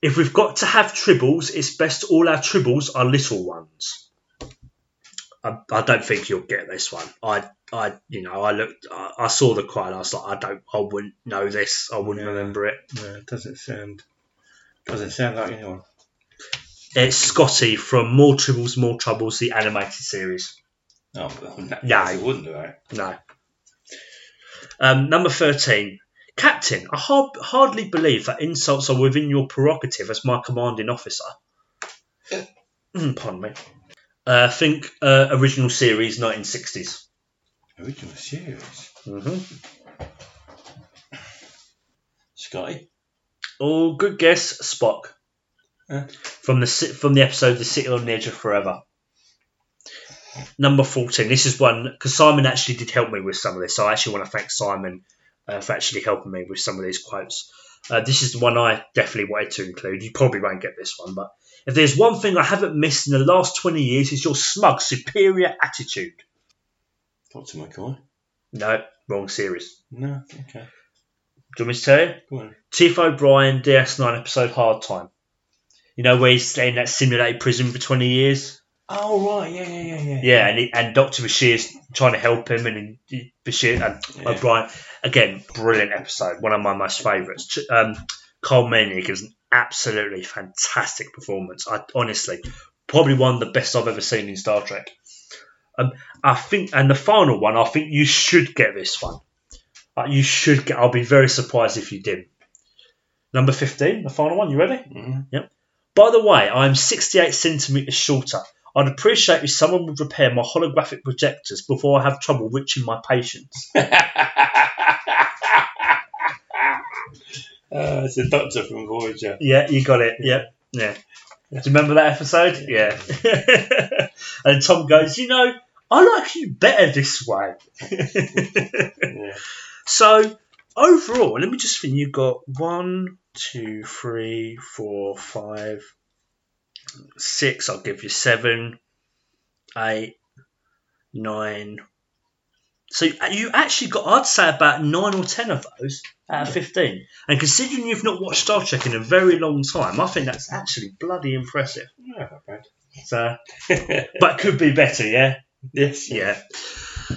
If we've got to have tribbles, it's best all our tribbles are little ones. I, I don't think you'll get this one. I, I, you know, I looked, I, I saw the quote. I was like, I don't, I wouldn't know this. I wouldn't Yeah. remember it. Yeah, it doesn't sound doesn't sound like anyone. It's Scotty from More Tribbles, More Troubles, the animated series. Oh, no, No. he wouldn't do that. No. Um, number 13. Captain, I har- hardly believe that insults are within your prerogative as my commanding officer. Pardon me. Uh, think uh, original series, 1960s. Original series. Mm-hmm. Scotty? Oh, good guess, Spock. Huh? From the from the episode "The City on the Edge of Forever." number 14. This is one because Simon actually did help me with some of this. So I actually want to thank Simon uh, for actually helping me with some of these quotes. Uh, this is the one I definitely wanted to include. You probably won't get this one, but if there's one thing I haven't missed in the last 20 years, it's your smug, superior attitude. Doctor McCoy. No, wrong series. No. Okay. Do you want me to tell you? Go on. Chief O'Brien, DS9 episode Hard Time. You know where he's staying in that simulated prison for 20 years? Oh right. Yeah. Yeah. Yeah. Yeah. Yeah, and, he, and Dr. Bashir's trying to help him, and he, Bashir and Yeah. O'Brien again, brilliant episode, one of my most favourites. Um, Colm Meaney gives an absolutely fantastic performance. I honestly, probably one of the best I've ever seen in Star Trek. Um, I think, and the final one, I think you should get this one. Uh, you should get. I'll be very surprised if you did. Number fifteen, the final one. You ready? Mhm. By the way, I'm 68 centimetres shorter. I'd appreciate if someone would repair my holographic projectors before I have trouble reaching my patients. Uh, it's a doctor from Voyager. Yeah, you got it. Yep. Yeah. Do you remember that episode? Yeah. and Tom goes, you know, I like you better this way. Yeah. so overall, let me just think. You got one, two, three, four, five, six. I'll give you seven, eight, nine. So uh, you actually got, I'd say, about nine or ten of those out of fifteen. And considering you've not watched Star Trek in a very long time, I think that's actually bloody impressive. Yeah, bad. So, but could be better, yeah. yes. Yeah.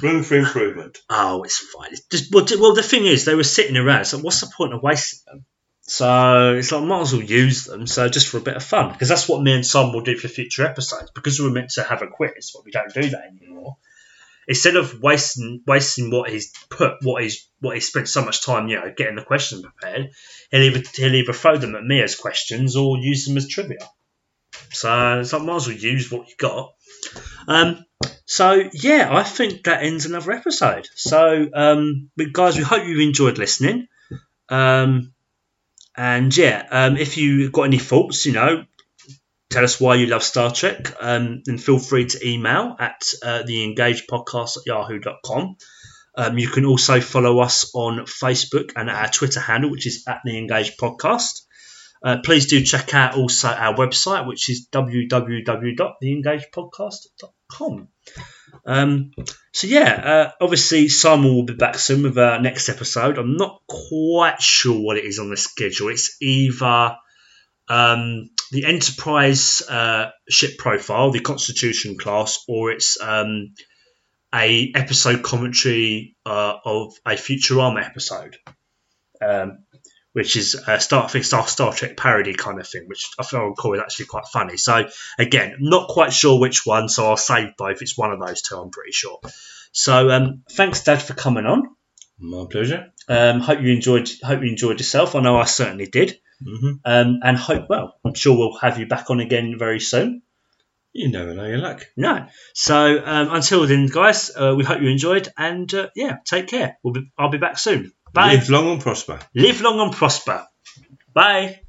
Room for improvement. Oh, it's fine. It's just, well, well, the thing is, they were sitting around. So, what's the point of wasting them? So it's like, might as well use them. So just for a bit of fun, because that's what me and Sam will do for future episodes. Because we were meant to have a quiz, but we don't do that anymore. Instead of wasting wasting what he's put, what he's what he spent so much time, you know, getting the questions prepared, he'll either he'll either throw them at me as questions or use them as trivia. So it's like, might as well use what you got. Um, so yeah, I think that ends another episode. So um, guys, we hope you've enjoyed listening. Um, and yeah, um, if you got any thoughts, you know, tell us why you love Star Trek, um, then feel free to email at uh, the at yahoo.com. Um, you can also follow us on Facebook and our Twitter handle, which is at the engaged podcast. Uh, please do check out also our website, which is www.theengagedpodcast.com. Um, so yeah, uh, obviously Simon will be back soon with our next episode. I'm not quite sure what it is on the schedule. It's either um, the Enterprise uh, ship profile, the Constitution class, or it's um, a episode commentary uh, of a Futurama episode, um, which is a Star, I think Star, Star Trek parody kind of thing, which I feel recall is actually quite funny. So again, not quite sure which one, so I'll save both. It's one of those two, I'm pretty sure. So um, thanks, Dad, for coming on. My pleasure. Um, hope you enjoyed. Hope you enjoyed yourself. I know I certainly did. hmm Um, and hope well. I'm sure we'll have you back on again very soon. You never know your luck. No. So um, until then, guys, uh, we hope you enjoyed, and uh, yeah, take care. We'll be, I'll be back soon. Bye. Live long and prosper. Live long and prosper. Bye.